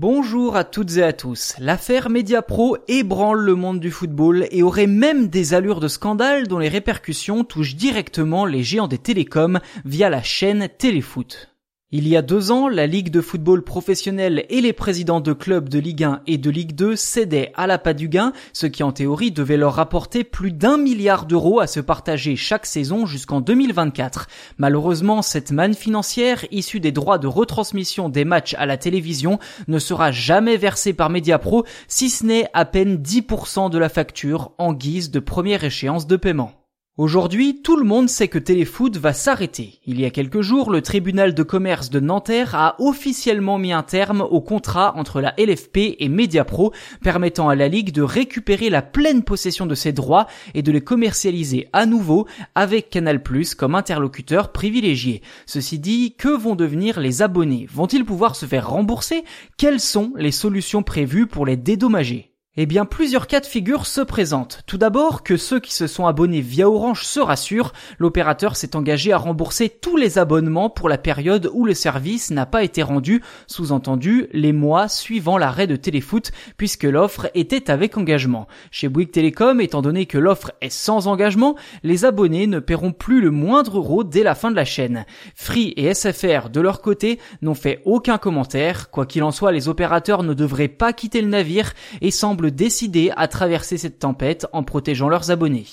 Bonjour à toutes et à tous. L'affaire Mediapro ébranle le monde du football et aurait même des allures de scandale dont les répercussions touchent directement les géants des télécoms via la chaîne Téléfoot. Il y a deux ans, la Ligue de football professionnel et les présidents de clubs de Ligue 1 et de Ligue 2 cédaient à la pas du gain, ce qui en théorie devait leur rapporter plus d'un milliard d'euros à se partager chaque saison jusqu'en 2024. Malheureusement, cette manne financière, issue des droits de retransmission des matchs à la télévision, ne sera jamais versée par Mediapro, si ce n'est à peine 10% de la facture en guise de première échéance de paiement. Aujourd'hui, tout le monde sait que Téléfoot va s'arrêter. Il y a quelques jours, le tribunal de commerce de Nanterre a officiellement mis un terme au contrat entre la LFP et Mediapro, permettant à la Ligue de récupérer la pleine possession de ses droits et de les commercialiser à nouveau avec Canal+, comme interlocuteur privilégié. Ceci dit, que vont devenir les abonnés? Vont-ils pouvoir se faire rembourser? Quelles sont les solutions prévues pour les dédommager? Eh bien, plusieurs cas de figure se présentent. Tout d'abord, que ceux qui se sont abonnés via Orange se rassurent, l'opérateur s'est engagé à rembourser tous les abonnements pour la période où le service n'a pas été rendu, sous-entendu les mois suivant l'arrêt de Téléfoot, puisque l'offre était avec engagement. Chez Bouygues Télécom, étant donné que l'offre est sans engagement, les abonnés ne paieront plus le moindre euro dès la fin de la chaîne. Free et SFR, de leur côté, n'ont fait aucun commentaire. Quoi qu'il en soit, les opérateurs ne devraient pas quitter le navire et semblent décider à traverser cette tempête en protégeant leurs abonnés.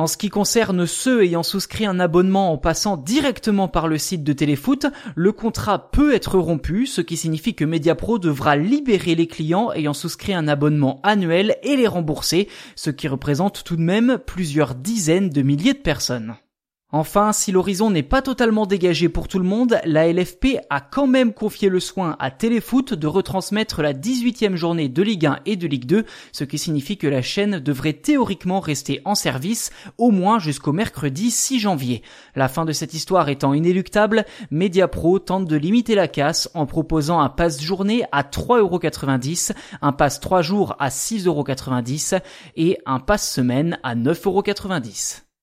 En ce qui concerne ceux ayant souscrit un abonnement en passant directement par le site de Téléfoot, le contrat peut être rompu, ce qui signifie que Mediapro devra libérer les clients ayant souscrit un abonnement annuel et les rembourser, ce qui représente tout de même plusieurs dizaines de milliers de personnes. Enfin, si l'horizon n'est pas totalement dégagé pour tout le monde, la LFP a quand même confié le soin à Téléfoot de retransmettre la 18e journée de Ligue 1 et de Ligue 2, ce qui signifie que la chaîne devrait théoriquement rester en service au moins jusqu'au mercredi 6 janvier. La fin de cette histoire étant inéluctable, Mediapro tente de limiter la casse en proposant un pass journée à 3,90€, un pass 3 jours à 6,90€ et un pass semaine à 9,90€.